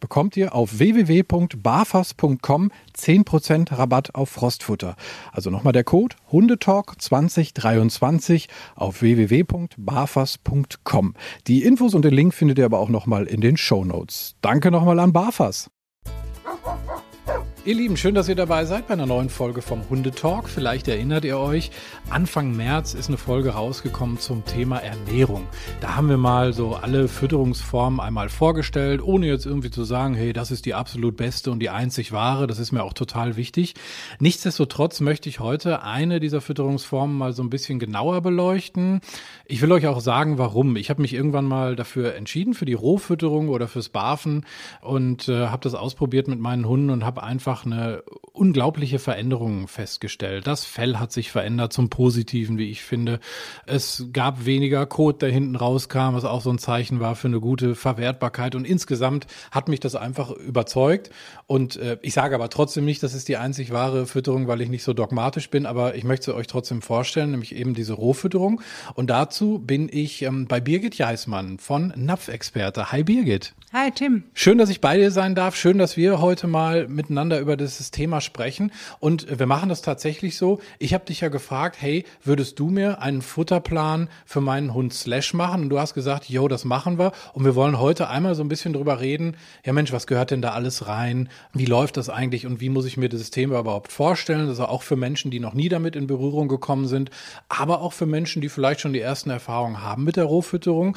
bekommt ihr auf www.barfas.com 10% Rabatt auf Frostfutter. Also nochmal der Code Hundetalk 2023 auf www.barfas.com. Die Infos und den Link findet ihr aber auch nochmal in den Show Notes. Danke nochmal an Barfas. Ihr Lieben, schön, dass ihr dabei seid bei einer neuen Folge vom Hundetalk. Vielleicht erinnert ihr euch, Anfang März ist eine Folge rausgekommen zum Thema Ernährung. Da haben wir mal so alle Fütterungsformen einmal vorgestellt, ohne jetzt irgendwie zu sagen, hey, das ist die absolut beste und die einzig wahre. Das ist mir auch total wichtig. Nichtsdestotrotz möchte ich heute eine dieser Fütterungsformen mal so ein bisschen genauer beleuchten. Ich will euch auch sagen, warum. Ich habe mich irgendwann mal dafür entschieden, für die Rohfütterung oder fürs Barfen und äh, habe das ausprobiert mit meinen Hunden und habe einfach einfach eine unglaubliche Veränderung festgestellt. Das Fell hat sich verändert zum Positiven, wie ich finde. Es gab weniger Kot, der hinten rauskam, was auch so ein Zeichen war für eine gute Verwertbarkeit. Und insgesamt hat mich das einfach überzeugt. Und äh, ich sage aber trotzdem nicht, das ist die einzig wahre Fütterung, weil ich nicht so dogmatisch bin. Aber ich möchte sie euch trotzdem vorstellen, nämlich eben diese Rohfütterung. Und dazu bin ich ähm, bei Birgit Jeismann von Napfexperte. Hi Birgit. Hi Tim. Schön, dass ich bei dir sein darf. Schön, dass wir heute mal miteinander über dieses Thema sprechen. Und wir machen das tatsächlich so. Ich habe dich ja gefragt, hey, würdest du mir einen Futterplan für meinen Hund Slash machen? Und du hast gesagt, yo, das machen wir. Und wir wollen heute einmal so ein bisschen drüber reden. Ja Mensch, was gehört denn da alles rein? Wie läuft das eigentlich? Und wie muss ich mir dieses Thema überhaupt vorstellen? Also auch für Menschen, die noch nie damit in Berührung gekommen sind, aber auch für Menschen, die vielleicht schon die ersten Erfahrungen haben mit der Rohfütterung.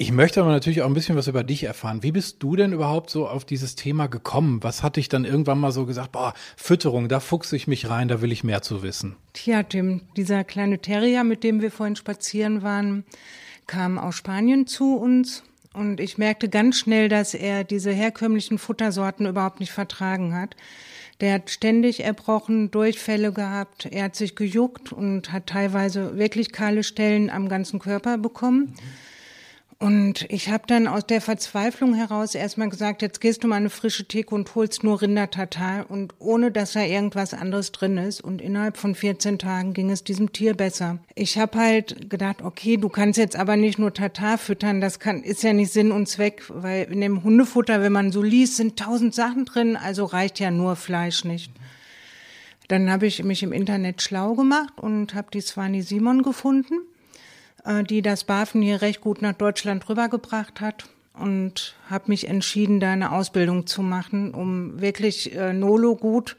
Ich möchte aber natürlich auch ein bisschen was über dich erfahren. Wie bist du denn überhaupt so auf dieses Thema gekommen? Was hat dich dann irgendwann mal so gesagt, boah, Fütterung, da fuchse ich mich rein, da will ich mehr zu wissen? Tja, Tim, dieser kleine Terrier, mit dem wir vorhin spazieren waren, kam aus Spanien zu uns und ich merkte ganz schnell, dass er diese herkömmlichen Futtersorten überhaupt nicht vertragen hat. Der hat ständig erbrochen, Durchfälle gehabt, er hat sich gejuckt und hat teilweise wirklich kahle Stellen am ganzen Körper bekommen. Mhm. Und ich habe dann aus der Verzweiflung heraus erstmal gesagt, jetzt gehst du mal eine frische Theke und holst nur Rindertatar und ohne dass da irgendwas anderes drin ist. Und innerhalb von 14 Tagen ging es diesem Tier besser. Ich habe halt gedacht, okay, du kannst jetzt aber nicht nur Tatar füttern, das kann, ist ja nicht Sinn und Zweck, weil in dem Hundefutter, wenn man so liest, sind tausend Sachen drin, also reicht ja nur Fleisch nicht. Dann habe ich mich im Internet schlau gemacht und habe die Swani Simon gefunden die das BaFin hier recht gut nach Deutschland rübergebracht hat und habe mich entschieden, da eine Ausbildung zu machen, um wirklich äh, Nolo gut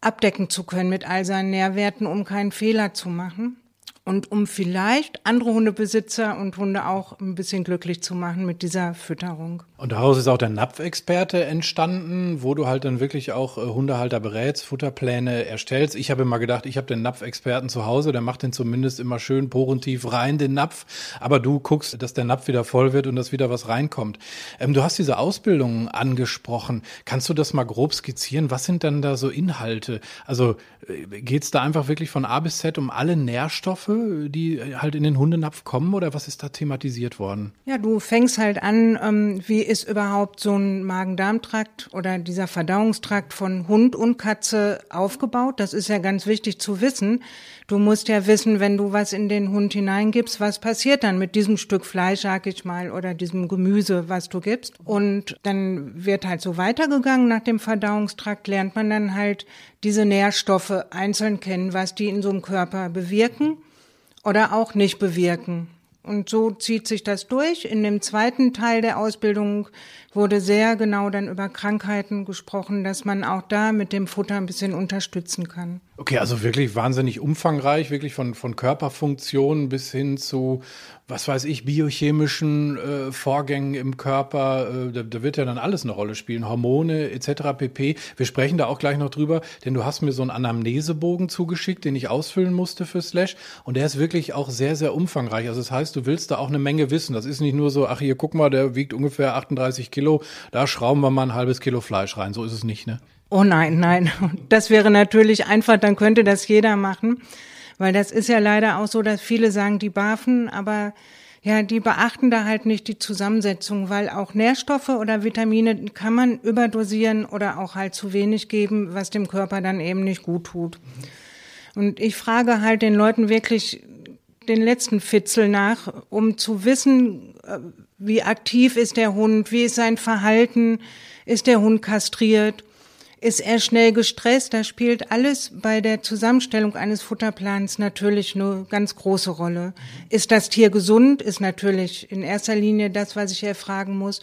abdecken zu können mit all seinen Nährwerten, um keinen Fehler zu machen und um vielleicht andere Hundebesitzer und Hunde auch ein bisschen glücklich zu machen mit dieser Fütterung. Und daraus ist auch der Napfexperte entstanden, wo du halt dann wirklich auch äh, Hundehalter berätst, Futterpläne erstellst. Ich habe immer gedacht, ich habe den Napfexperten zu Hause, der macht den zumindest immer schön porentief rein, den Napf. Aber du guckst, dass der Napf wieder voll wird und dass wieder was reinkommt. Ähm, du hast diese Ausbildung angesprochen. Kannst du das mal grob skizzieren? Was sind denn da so Inhalte? Also äh, geht es da einfach wirklich von A bis Z um alle Nährstoffe? Die halt in den Hundenapf kommen oder was ist da thematisiert worden? Ja, du fängst halt an, ähm, wie ist überhaupt so ein Magen-Darm-Trakt oder dieser Verdauungstrakt von Hund und Katze aufgebaut? Das ist ja ganz wichtig zu wissen. Du musst ja wissen, wenn du was in den Hund hineingibst, was passiert dann mit diesem Stück Fleisch, sag ich mal, oder diesem Gemüse, was du gibst. Und dann wird halt so weitergegangen nach dem Verdauungstrakt, lernt man dann halt diese Nährstoffe einzeln kennen, was die in so einem Körper bewirken oder auch nicht bewirken. Und so zieht sich das durch. In dem zweiten Teil der Ausbildung wurde sehr genau dann über Krankheiten gesprochen, dass man auch da mit dem Futter ein bisschen unterstützen kann. Okay, also wirklich wahnsinnig umfangreich, wirklich von, von Körperfunktionen bis hin zu, was weiß ich, biochemischen äh, Vorgängen im Körper. Äh, da, da, wird ja dann alles eine Rolle spielen, Hormone etc. pp. Wir sprechen da auch gleich noch drüber, denn du hast mir so einen Anamnesebogen zugeschickt, den ich ausfüllen musste für Slash. Und der ist wirklich auch sehr, sehr umfangreich. Also das heißt, du willst da auch eine Menge wissen. Das ist nicht nur so, ach hier, guck mal, der wiegt ungefähr 38 Kilo, da schrauben wir mal ein halbes Kilo Fleisch rein. So ist es nicht, ne? Oh nein, nein. Das wäre natürlich einfach, dann könnte das jeder machen. Weil das ist ja leider auch so, dass viele sagen, die barfen, aber ja, die beachten da halt nicht die Zusammensetzung, weil auch Nährstoffe oder Vitamine kann man überdosieren oder auch halt zu wenig geben, was dem Körper dann eben nicht gut tut. Und ich frage halt den Leuten wirklich den letzten Fitzel nach, um zu wissen, äh, wie aktiv ist der Hund, wie ist sein Verhalten, ist der Hund kastriert ist er schnell gestresst? Da spielt alles bei der Zusammenstellung eines Futterplans natürlich eine ganz große Rolle. Ist das Tier gesund? Ist natürlich in erster Linie das, was ich erfragen muss.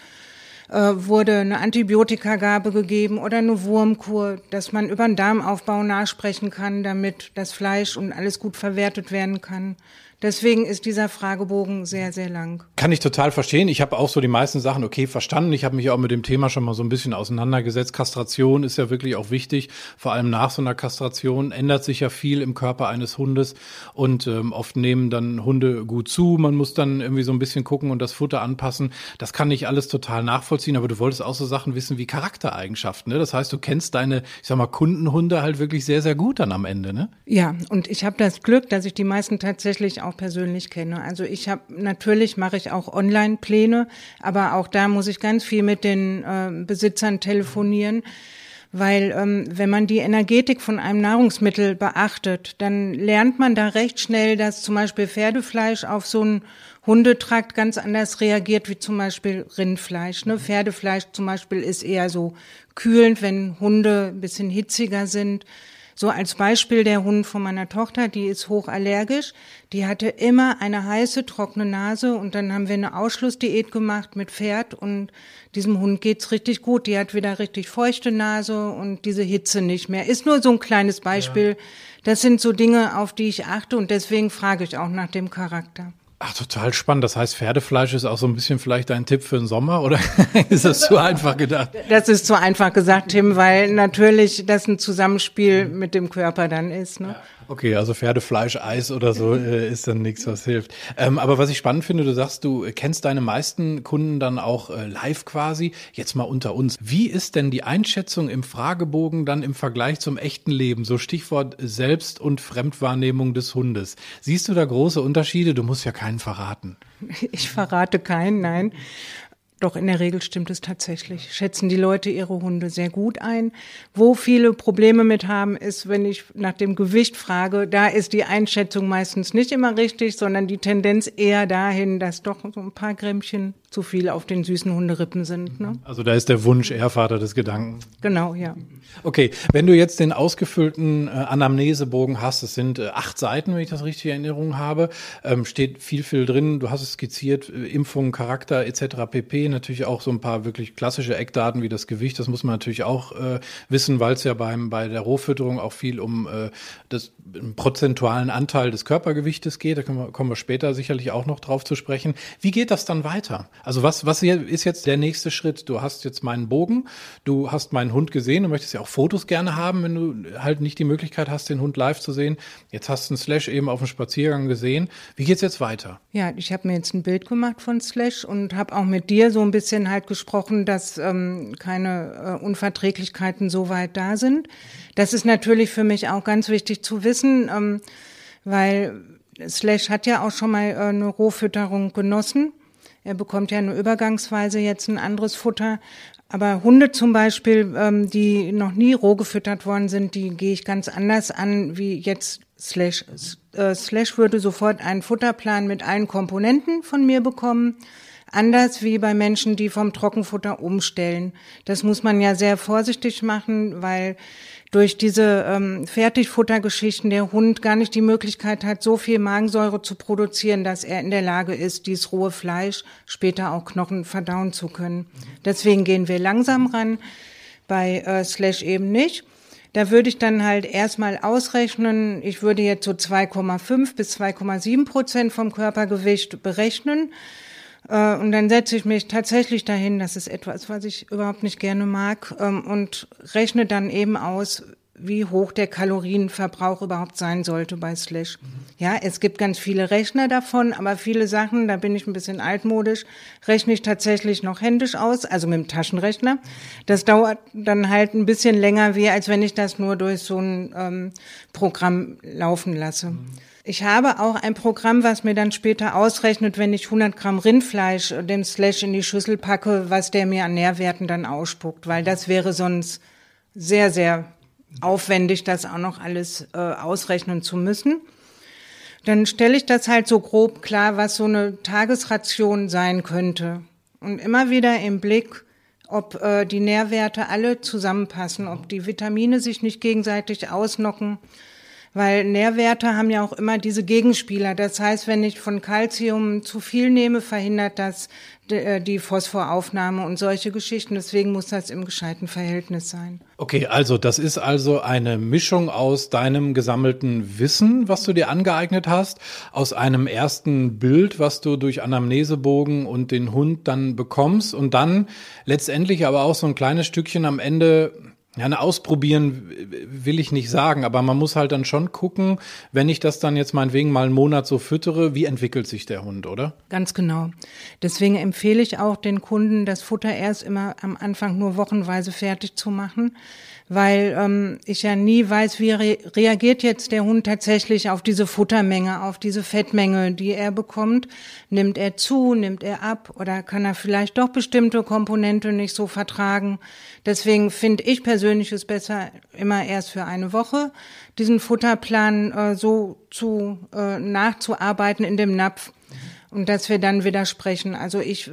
Äh, wurde eine Antibiotikagabe gegeben oder eine Wurmkur, dass man über den Darmaufbau nachsprechen kann, damit das Fleisch und alles gut verwertet werden kann. Deswegen ist dieser Fragebogen sehr, sehr lang. Kann ich total verstehen. Ich habe auch so die meisten Sachen okay verstanden. Ich habe mich auch mit dem Thema schon mal so ein bisschen auseinandergesetzt. Kastration ist ja wirklich auch wichtig. Vor allem nach so einer Kastration ändert sich ja viel im Körper eines Hundes und ähm, oft nehmen dann Hunde gut zu. Man muss dann irgendwie so ein bisschen gucken und das Futter anpassen. Das kann ich alles total nachvollziehen. Aber du wolltest auch so Sachen wissen wie Charaktereigenschaften. Ne? Das heißt, du kennst deine, ich sag mal, Kundenhunde halt wirklich sehr, sehr gut dann am Ende. Ne? Ja, und ich habe das Glück, dass ich die meisten tatsächlich auch persönlich kenne. Also ich habe natürlich mache ich auch Online-Pläne, aber auch da muss ich ganz viel mit den äh, Besitzern telefonieren. Weil ähm, wenn man die Energetik von einem Nahrungsmittel beachtet, dann lernt man da recht schnell, dass zum Beispiel Pferdefleisch auf so einen Hundetrakt ganz anders reagiert wie zum Beispiel Rindfleisch. Ne? Pferdefleisch zum Beispiel ist eher so kühlend, wenn Hunde ein bisschen hitziger sind. So als Beispiel der Hund von meiner Tochter, die ist hochallergisch. Die hatte immer eine heiße, trockene Nase und dann haben wir eine Ausschlussdiät gemacht mit Pferd und diesem Hund geht's richtig gut. Die hat wieder richtig feuchte Nase und diese Hitze nicht mehr. Ist nur so ein kleines Beispiel. Ja. Das sind so Dinge, auf die ich achte und deswegen frage ich auch nach dem Charakter. Ach, total spannend. Das heißt, Pferdefleisch ist auch so ein bisschen vielleicht ein Tipp für den Sommer oder ist das zu einfach gedacht? Das ist zu einfach gesagt, Tim, weil natürlich das ein Zusammenspiel mit dem Körper dann ist. Ne? Okay, also Pferdefleisch, Eis oder so äh, ist dann nichts, was hilft. Ähm, aber was ich spannend finde, du sagst, du kennst deine meisten Kunden dann auch äh, live quasi. Jetzt mal unter uns. Wie ist denn die Einschätzung im Fragebogen dann im Vergleich zum echten Leben? So Stichwort Selbst- und Fremdwahrnehmung des Hundes. Siehst du da große Unterschiede? Du musst ja keinen verraten. Ich verrate keinen, nein. Doch in der Regel stimmt es tatsächlich. Schätzen die Leute ihre Hunde sehr gut ein. Wo viele Probleme mit haben, ist, wenn ich nach dem Gewicht frage, da ist die Einschätzung meistens nicht immer richtig, sondern die Tendenz eher dahin, dass doch so ein paar Grämmchen zu viel auf den süßen Hunderippen sind. Ne? Also da ist der Wunsch eher Vater des Gedanken. Genau, ja. Okay, wenn du jetzt den ausgefüllten äh, Anamnesebogen hast, es sind äh, acht Seiten, wenn ich das richtig in Erinnerung habe, ähm, steht viel, viel drin. Du hast es skizziert, äh, Impfung, Charakter etc. pp. Natürlich auch so ein paar wirklich klassische Eckdaten wie das Gewicht. Das muss man natürlich auch äh, wissen, weil es ja beim bei der Rohfütterung auch viel um äh, das prozentualen Anteil des Körpergewichtes geht. Da kommen wir, kommen wir später sicherlich auch noch drauf zu sprechen. Wie geht das dann weiter? Also was, was ist jetzt der nächste Schritt? Du hast jetzt meinen Bogen, du hast meinen Hund gesehen, du möchtest ja auch Fotos gerne haben, wenn du halt nicht die Möglichkeit hast, den Hund live zu sehen. Jetzt hast du einen Slash eben auf dem Spaziergang gesehen. Wie geht's jetzt weiter? Ja, ich habe mir jetzt ein Bild gemacht von Slash und habe auch mit dir so ein bisschen halt gesprochen, dass ähm, keine äh, Unverträglichkeiten so weit da sind. Das ist natürlich für mich auch ganz wichtig zu wissen, ähm, weil Slash hat ja auch schon mal äh, eine Rohfütterung genossen. Er bekommt ja nur übergangsweise jetzt ein anderes Futter. Aber Hunde zum Beispiel, ähm, die noch nie roh gefüttert worden sind, die gehe ich ganz anders an wie jetzt Slash. Äh, Slash würde sofort einen Futterplan mit allen Komponenten von mir bekommen. Anders wie bei Menschen, die vom Trockenfutter umstellen. Das muss man ja sehr vorsichtig machen, weil durch diese ähm, Fertigfuttergeschichten der Hund gar nicht die Möglichkeit hat, so viel Magensäure zu produzieren, dass er in der Lage ist, dieses rohe Fleisch später auch Knochen verdauen zu können. Deswegen gehen wir langsam ran, bei äh, Slash eben nicht. Da würde ich dann halt erstmal ausrechnen, ich würde jetzt so 2,5 bis 2,7 Prozent vom Körpergewicht berechnen. Äh, und dann setze ich mich tatsächlich dahin, das ist etwas, was ich überhaupt nicht gerne mag, ähm, und rechne dann eben aus, wie hoch der Kalorienverbrauch überhaupt sein sollte bei Slash. Ja, es gibt ganz viele Rechner davon, aber viele Sachen, da bin ich ein bisschen altmodisch, rechne ich tatsächlich noch händisch aus, also mit dem Taschenrechner. Das dauert dann halt ein bisschen länger, wie als wenn ich das nur durch so ein ähm, Programm laufen lasse. Ich habe auch ein Programm, was mir dann später ausrechnet, wenn ich 100 Gramm Rindfleisch dem Slash in die Schüssel packe, was der mir an Nährwerten dann ausspuckt, weil das wäre sonst sehr, sehr aufwendig, das auch noch alles äh, ausrechnen zu müssen. Dann stelle ich das halt so grob klar, was so eine Tagesration sein könnte. Und immer wieder im Blick, ob äh, die Nährwerte alle zusammenpassen, ob die Vitamine sich nicht gegenseitig ausnocken weil Nährwerte haben ja auch immer diese Gegenspieler. Das heißt, wenn ich von Calcium zu viel nehme, verhindert das äh, die Phosphoraufnahme und solche Geschichten. Deswegen muss das im gescheiten Verhältnis sein. Okay, also das ist also eine Mischung aus deinem gesammelten Wissen, was du dir angeeignet hast, aus einem ersten Bild, was du durch Anamnesebogen und den Hund dann bekommst und dann letztendlich aber auch so ein kleines Stückchen am Ende ja, ne, ausprobieren will ich nicht sagen, aber man muss halt dann schon gucken, wenn ich das dann jetzt meinetwegen mal einen Monat so füttere, wie entwickelt sich der Hund, oder? Ganz genau. Deswegen empfehle ich auch den Kunden, das Futter erst immer am Anfang nur wochenweise fertig zu machen, weil ähm, ich ja nie weiß, wie re reagiert jetzt der Hund tatsächlich auf diese Futtermenge, auf diese Fettmenge, die er bekommt. Nimmt er zu, nimmt er ab oder kann er vielleicht doch bestimmte Komponente nicht so vertragen? Deswegen finde ich persönlich es besser, immer erst für eine Woche diesen Futterplan äh, so zu äh, nachzuarbeiten in dem Napf und dass wir dann wieder sprechen. Also ich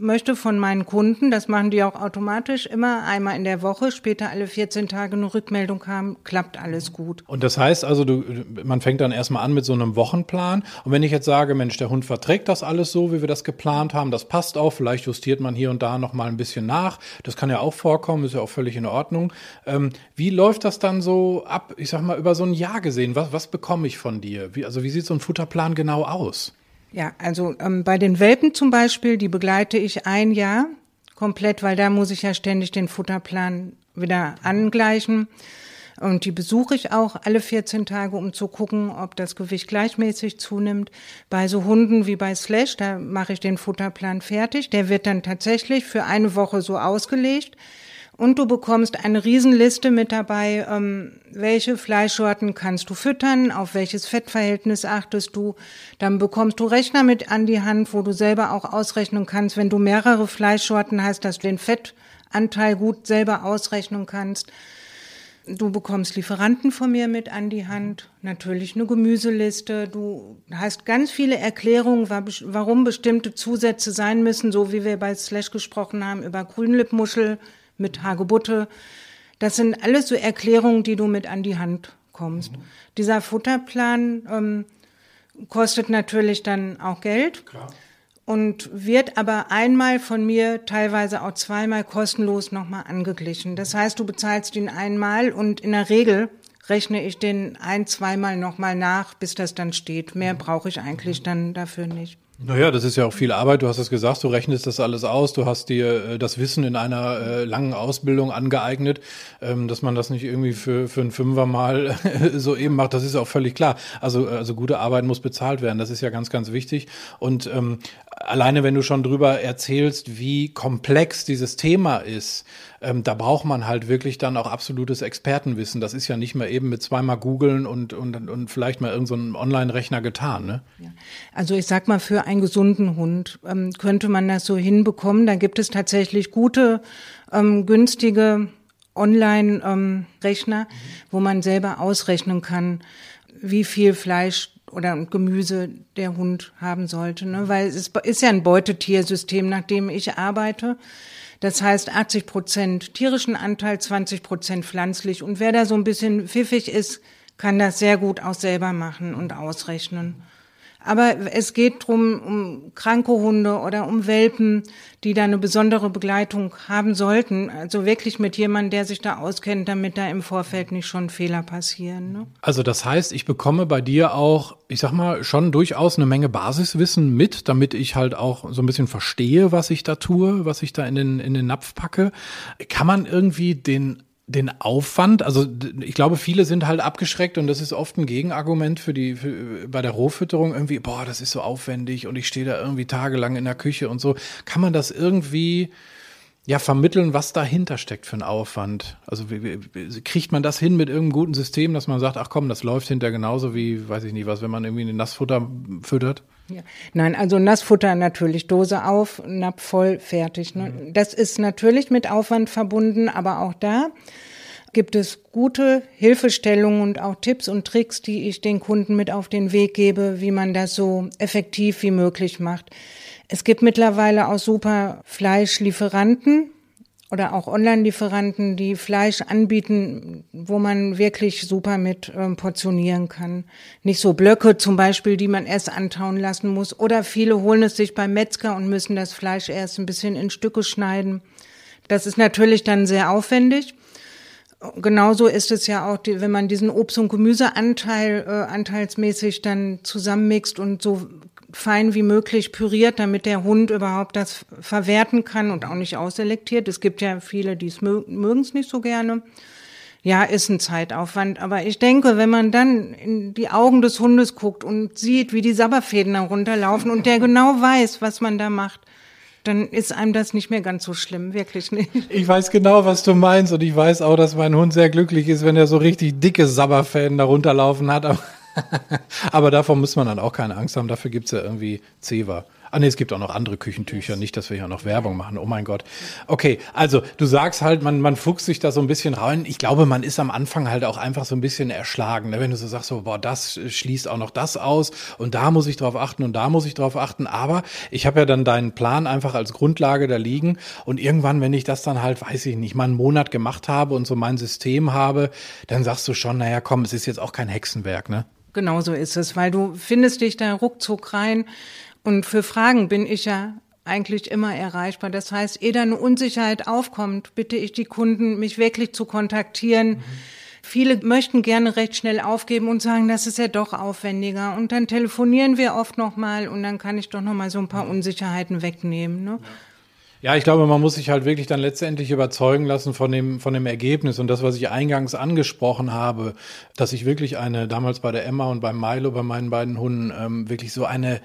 möchte von meinen Kunden, das machen die auch automatisch, immer einmal in der Woche, später alle 14 Tage eine Rückmeldung haben, klappt alles gut. Und das heißt also, du, man fängt dann erstmal an mit so einem Wochenplan. Und wenn ich jetzt sage, Mensch, der Hund verträgt das alles so, wie wir das geplant haben, das passt auch, vielleicht justiert man hier und da nochmal ein bisschen nach. Das kann ja auch vorkommen, ist ja auch völlig in Ordnung. Ähm, wie läuft das dann so ab, ich sag mal, über so ein Jahr gesehen? Was, was bekomme ich von dir? Wie, also wie sieht so ein Futterplan genau aus? Ja, also ähm, bei den Welpen zum Beispiel, die begleite ich ein Jahr komplett, weil da muss ich ja ständig den Futterplan wieder angleichen. Und die besuche ich auch alle 14 Tage, um zu gucken, ob das Gewicht gleichmäßig zunimmt. Bei so Hunden wie bei Slash, da mache ich den Futterplan fertig. Der wird dann tatsächlich für eine Woche so ausgelegt. Und du bekommst eine Riesenliste mit dabei, ähm, welche Fleischsorten kannst du füttern, auf welches Fettverhältnis achtest du. Dann bekommst du Rechner mit an die Hand, wo du selber auch ausrechnen kannst, wenn du mehrere Fleischsorten hast, dass du den Fettanteil gut selber ausrechnen kannst. Du bekommst Lieferanten von mir mit an die Hand, natürlich eine Gemüseliste. Du hast ganz viele Erklärungen, warum bestimmte Zusätze sein müssen, so wie wir bei Slash gesprochen haben über Grünlippmuschel, mit Hagebutte. Das sind alles so Erklärungen, die du mit an die Hand kommst. Mhm. Dieser Futterplan ähm, kostet natürlich dann auch Geld. Klar. Und wird aber einmal von mir, teilweise auch zweimal kostenlos nochmal angeglichen. Das heißt, du bezahlst ihn einmal und in der Regel rechne ich den ein, zweimal nochmal nach, bis das dann steht. Mehr mhm. brauche ich eigentlich dann dafür nicht. Naja, das ist ja auch viel Arbeit. Du hast es gesagt, du rechnest das alles aus. Du hast dir äh, das Wissen in einer äh, langen Ausbildung angeeignet, ähm, dass man das nicht irgendwie für, für einen Fünfer mal so eben macht. Das ist auch völlig klar. Also, also gute Arbeit muss bezahlt werden. Das ist ja ganz, ganz wichtig. Und ähm, alleine, wenn du schon drüber erzählst, wie komplex dieses Thema ist, ähm, da braucht man halt wirklich dann auch absolutes Expertenwissen. Das ist ja nicht mehr eben mit zweimal googeln und, und, und vielleicht mal irgendeinem so Online-Rechner getan. Ne? Ja. Also ich sag mal, für einen gesunden Hund ähm, könnte man das so hinbekommen. Da gibt es tatsächlich gute, ähm, günstige Online-Rechner, mhm. wo man selber ausrechnen kann, wie viel Fleisch oder Gemüse der Hund haben sollte, ne? weil es ist ja ein Beutetiersystem, nach dem ich arbeite. Das heißt 80 Prozent tierischen Anteil, 20 Prozent pflanzlich. Und wer da so ein bisschen pfiffig ist, kann das sehr gut auch selber machen und ausrechnen. Aber es geht drum um kranke Hunde oder um Welpen, die da eine besondere Begleitung haben sollten. Also wirklich mit jemandem, der sich da auskennt, damit da im Vorfeld nicht schon Fehler passieren. Ne? Also das heißt, ich bekomme bei dir auch, ich sag mal, schon durchaus eine Menge Basiswissen mit, damit ich halt auch so ein bisschen verstehe, was ich da tue, was ich da in den, in den Napf packe. Kann man irgendwie den den Aufwand, also ich glaube, viele sind halt abgeschreckt und das ist oft ein Gegenargument für die für, bei der Rohfütterung irgendwie, boah, das ist so aufwendig und ich stehe da irgendwie tagelang in der Küche und so. Kann man das irgendwie ja vermitteln, was dahinter steckt für ein Aufwand? Also wie, wie, kriegt man das hin mit irgendeinem guten System, dass man sagt, ach komm, das läuft hinter genauso wie, weiß ich nicht was, wenn man irgendwie ein Nassfutter füttert? Ja. Nein, also Nassfutter natürlich, Dose auf, Napf voll, fertig. Ne? Mhm. Das ist natürlich mit Aufwand verbunden, aber auch da gibt es gute Hilfestellungen und auch Tipps und Tricks, die ich den Kunden mit auf den Weg gebe, wie man das so effektiv wie möglich macht. Es gibt mittlerweile auch super Fleischlieferanten, oder auch Online-Lieferanten, die Fleisch anbieten, wo man wirklich super mit ähm, portionieren kann. Nicht so Blöcke zum Beispiel, die man erst antauen lassen muss. Oder viele holen es sich beim Metzger und müssen das Fleisch erst ein bisschen in Stücke schneiden. Das ist natürlich dann sehr aufwendig. Genauso ist es ja auch, wenn man diesen Obst- und Gemüseanteil äh, anteilsmäßig dann zusammenmixt und so fein wie möglich püriert, damit der Hund überhaupt das verwerten kann und auch nicht ausselektiert. Es gibt ja viele, die es mögen es nicht so gerne. Ja, ist ein Zeitaufwand. Aber ich denke, wenn man dann in die Augen des Hundes guckt und sieht, wie die Sabberfäden herunterlaufen und der genau weiß, was man da macht, dann ist einem das nicht mehr ganz so schlimm, wirklich nicht. Ich weiß genau, was du meinst und ich weiß auch, dass mein Hund sehr glücklich ist, wenn er so richtig dicke Sabberfäden darunter laufen hat. Aber davon muss man dann auch keine Angst haben. Dafür gibt's ja irgendwie Zewa. Ah nee, es gibt auch noch andere Küchentücher, nicht, dass wir hier noch Werbung machen. Oh mein Gott. Okay, also du sagst halt, man, man fuchst sich da so ein bisschen rein. Ich glaube, man ist am Anfang halt auch einfach so ein bisschen erschlagen. Ne? Wenn du so sagst, so, boah, das schließt auch noch das aus und da muss ich drauf achten und da muss ich drauf achten. Aber ich habe ja dann deinen Plan einfach als Grundlage da liegen und irgendwann, wenn ich das dann halt, weiß ich nicht, mal einen Monat gemacht habe und so mein System habe, dann sagst du schon, naja, komm, es ist jetzt auch kein Hexenwerk, ne? Genau so ist es, weil du findest dich da ruckzuck rein und für Fragen bin ich ja eigentlich immer erreichbar. Das heißt, ehe da eine Unsicherheit aufkommt, bitte ich die Kunden, mich wirklich zu kontaktieren. Mhm. Viele möchten gerne recht schnell aufgeben und sagen, das ist ja doch aufwendiger. Und dann telefonieren wir oft nochmal und dann kann ich doch nochmal so ein paar Unsicherheiten wegnehmen. Ne? Ja. Ja, ich glaube, man muss sich halt wirklich dann letztendlich überzeugen lassen von dem, von dem Ergebnis und das, was ich eingangs angesprochen habe, dass ich wirklich eine, damals bei der Emma und beim Milo, bei meinen beiden Hunden, ähm, wirklich so eine,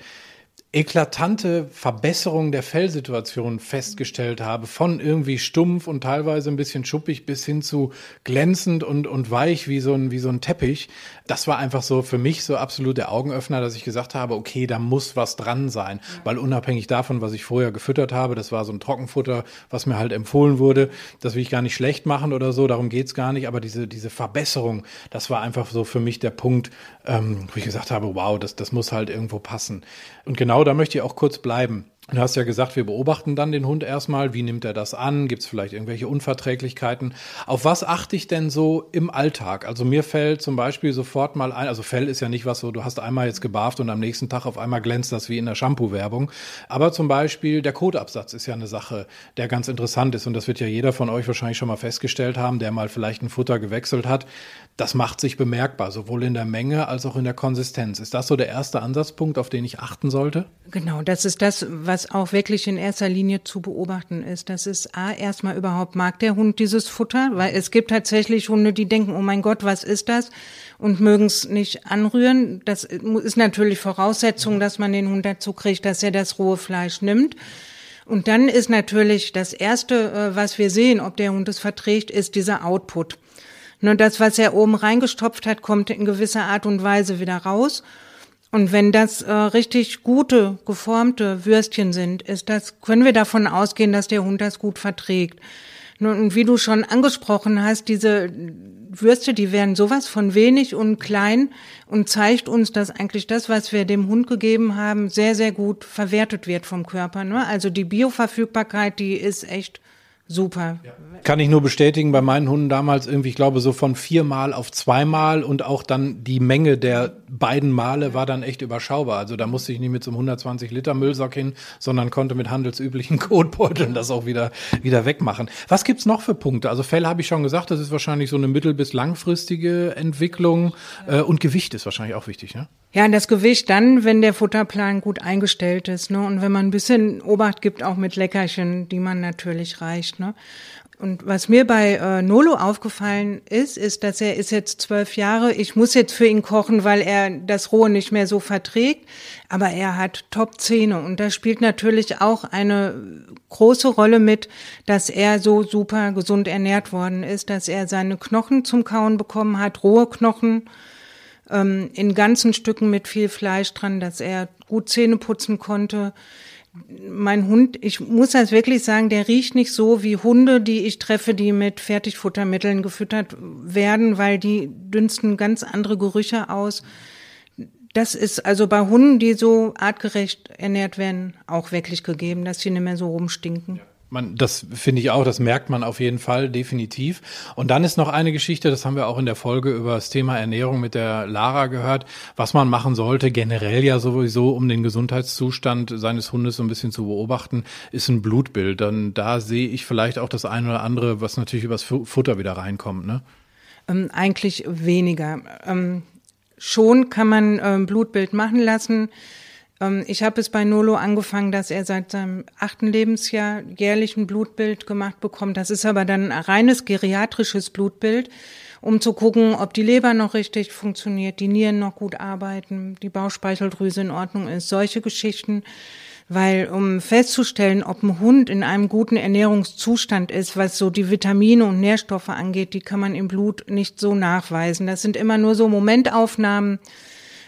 eklatante Verbesserung der Fellsituation festgestellt habe, von irgendwie stumpf und teilweise ein bisschen schuppig bis hin zu glänzend und, und weich wie so ein, wie so ein Teppich. Das war einfach so für mich so absolut der Augenöffner, dass ich gesagt habe, okay, da muss was dran sein, weil unabhängig davon, was ich vorher gefüttert habe, das war so ein Trockenfutter, was mir halt empfohlen wurde, das will ich gar nicht schlecht machen oder so, darum geht's gar nicht, aber diese, diese Verbesserung, das war einfach so für mich der Punkt, ähm, wo ich gesagt habe, wow, das, das muss halt irgendwo passen. Und genau da möchte ich auch kurz bleiben. Du hast ja gesagt, wir beobachten dann den Hund erstmal. Wie nimmt er das an? Gibt es vielleicht irgendwelche Unverträglichkeiten? Auf was achte ich denn so im Alltag? Also mir fällt zum Beispiel sofort mal ein, also Fell ist ja nicht was so, du hast einmal jetzt gebarft und am nächsten Tag auf einmal glänzt das wie in der Shampoo-Werbung. Aber zum Beispiel der Kotabsatz ist ja eine Sache, der ganz interessant ist und das wird ja jeder von euch wahrscheinlich schon mal festgestellt haben, der mal vielleicht ein Futter gewechselt hat. Das macht sich bemerkbar, sowohl in der Menge als auch in der Konsistenz. Ist das so der erste Ansatzpunkt, auf den ich achten sollte? Genau, das ist das, was auch wirklich in erster Linie zu beobachten ist. Das ist A, erstmal überhaupt mag der Hund dieses Futter, weil es gibt tatsächlich Hunde, die denken, oh mein Gott, was ist das? Und mögen es nicht anrühren. Das ist natürlich Voraussetzung, dass man den Hund dazu kriegt, dass er das rohe Fleisch nimmt. Und dann ist natürlich das Erste, äh, was wir sehen, ob der Hund es verträgt, ist dieser Output. Nur das, was er oben reingestopft hat, kommt in gewisser Art und Weise wieder raus. Und wenn das äh, richtig gute, geformte Würstchen sind, ist das, können wir davon ausgehen, dass der Hund das gut verträgt. Und wie du schon angesprochen hast, diese Würste, die werden sowas von wenig und klein und zeigt uns, dass eigentlich das, was wir dem Hund gegeben haben, sehr, sehr gut verwertet wird vom Körper. Ne? Also die Bioverfügbarkeit, die ist echt super. Ja. Kann ich nur bestätigen, bei meinen Hunden damals irgendwie, ich glaube, so von viermal auf zweimal und auch dann die Menge der beiden Male war dann echt überschaubar. Also da musste ich nicht mit so einem 120 Liter Müllsack hin, sondern konnte mit handelsüblichen Kotbeuteln das auch wieder, wieder wegmachen. Was gibt's noch für Punkte? Also Fell habe ich schon gesagt, das ist wahrscheinlich so eine mittel- bis langfristige Entwicklung äh, und Gewicht ist wahrscheinlich auch wichtig, ne? Ja, das Gewicht dann, wenn der Futterplan gut eingestellt ist, ne? Und wenn man ein bisschen Obacht gibt, auch mit Leckerchen, die man natürlich reicht, ne? Und was mir bei äh, Nolo aufgefallen ist, ist, dass er ist jetzt zwölf Jahre. Ich muss jetzt für ihn kochen, weil er das Rohe nicht mehr so verträgt. Aber er hat Top-Zähne und da spielt natürlich auch eine große Rolle mit, dass er so super gesund ernährt worden ist, dass er seine Knochen zum Kauen bekommen hat, rohe Knochen ähm, in ganzen Stücken mit viel Fleisch dran, dass er gut Zähne putzen konnte mein Hund, ich muss das wirklich sagen, der riecht nicht so wie Hunde, die ich treffe, die mit Fertigfuttermitteln gefüttert werden, weil die dünsten ganz andere Gerüche aus. Das ist also bei Hunden, die so artgerecht ernährt werden, auch wirklich gegeben, dass sie nicht mehr so rumstinken. Ja. Man, das finde ich auch, das merkt man auf jeden Fall definitiv. Und dann ist noch eine Geschichte, das haben wir auch in der Folge über das Thema Ernährung mit der Lara gehört, was man machen sollte, generell ja sowieso, um den Gesundheitszustand seines Hundes so ein bisschen zu beobachten, ist ein Blutbild. Dann da sehe ich vielleicht auch das eine oder andere, was natürlich übers Futter wieder reinkommt. Ne? Ähm, eigentlich weniger. Ähm, schon kann man ähm, Blutbild machen lassen. Ähm, ich habe es bei Nolo angefangen, dass er seit seinem achten Lebensjahr jährlich ein Blutbild gemacht bekommt. Das ist aber dann ein reines geriatrisches Blutbild, um zu gucken, ob die Leber noch richtig funktioniert, die Nieren noch gut arbeiten, die Bauchspeicheldrüse in Ordnung ist, solche Geschichten. Weil um festzustellen, ob ein Hund in einem guten Ernährungszustand ist, was so die Vitamine und Nährstoffe angeht, die kann man im Blut nicht so nachweisen. Das sind immer nur so Momentaufnahmen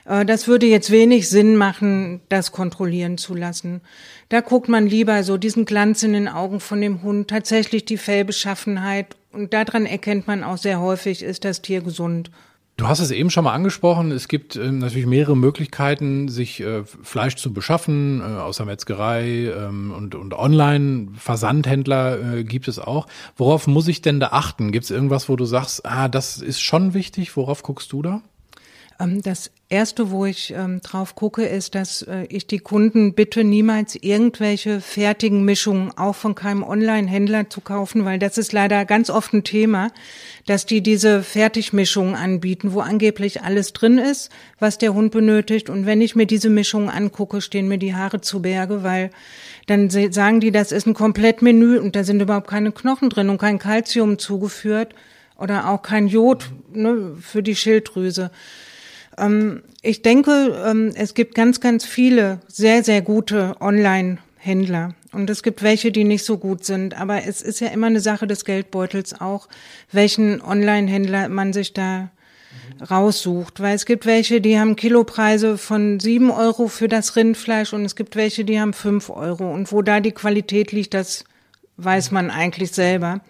das würde jetzt wenig Sinn machen, das kontrollieren zu lassen. Da guckt man lieber so diesen Glanz in den Augen von dem Hund, tatsächlich die Fellbeschaffenheit. Und daran erkennt man auch sehr häufig, ist das Tier gesund. Du hast es eben schon mal angesprochen. Es gibt äh, natürlich mehrere Möglichkeiten, sich äh, Fleisch zu beschaffen, äh, außer Metzgerei ähm, und, und Online-Versandhändler äh, gibt es auch. Worauf muss ich denn da achten? Gibt es irgendwas, wo du sagst, ah, das ist schon wichtig? Worauf guckst du da? Ähm, das erste, wo ich ähm, drauf gucke, ist, dass äh, ich die Kunden bitte niemals irgendwelche fertigen Mischungen auch von keinem Online-Händler zu kaufen, weil das ist leider ganz oft ein Thema, dass die diese Fertigmischungen anbieten, wo angeblich alles drin ist, was der Hund benötigt. Und wenn ich mir diese Mischungen angucke, stehen mir die Haare zu Berge, weil dann sagen die, das ist ein Komplettmenü und da sind überhaupt keine Knochen drin und kein Kalzium zugeführt oder auch kein Jod ne, für die Schilddrüse. Ähm, ich denke, ähm, es gibt ganz, ganz viele sehr, sehr gute Online-Händler. Und es gibt welche, die nicht so gut sind. Aber es ist ja immer eine Sache des Geldbeutels auch, welchen Online-Händler man sich da raussucht. Weil es gibt welche, die haben Kilopreise von sieben Euro für das Rindfleisch und es gibt welche, die haben fünf Euro. Und wo da die Qualität liegt, das weiß man eigentlich selber.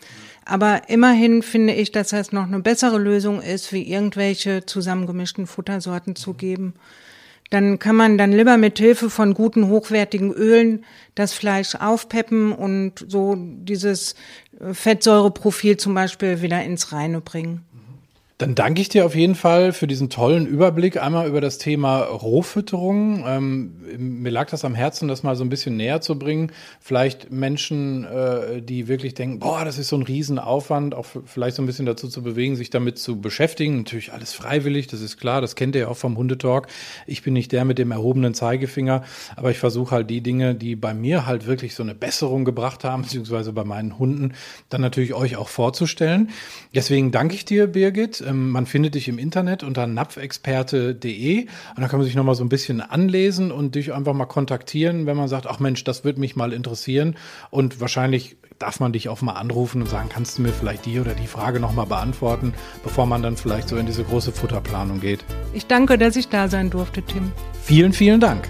Aber immerhin finde ich, dass das noch eine bessere Lösung ist, wie irgendwelche zusammengemischten Futtersorten zu geben. Dann kann man dann lieber mit Hilfe von guten, hochwertigen Ölen das Fleisch aufpeppen und so dieses Fettsäureprofil zum Beispiel wieder ins Reine bringen. Dann danke ich dir auf jeden Fall für diesen tollen Überblick einmal über das Thema Rohfütterung. Ähm, mir lag das am Herzen, das mal so ein bisschen näher zu bringen. Vielleicht Menschen, äh, die wirklich denken, boah, das ist so ein Riesenaufwand, auch vielleicht so ein bisschen dazu zu bewegen, sich damit zu beschäftigen. Natürlich alles freiwillig, das ist klar, das kennt ihr ja auch vom Hundetalk. Ich bin nicht der mit dem erhobenen Zeigefinger, aber ich versuche halt die Dinge, die bei mir halt wirklich so eine Besserung gebracht haben, beziehungsweise bei meinen Hunden, dann natürlich euch auch vorzustellen. Deswegen danke ich dir, Birgit. Ähm, man findet dich im Internet unter napfexperte.de und da kann man sich nochmal so ein bisschen anlesen und dich einfach mal kontaktieren, wenn man sagt, ach Mensch, das würde mich mal interessieren. Und wahrscheinlich darf man dich auch mal anrufen und sagen, kannst du mir vielleicht die oder die Frage nochmal beantworten, bevor man dann vielleicht so in diese große Futterplanung geht. Ich danke, dass ich da sein durfte, Tim. Vielen, vielen Dank.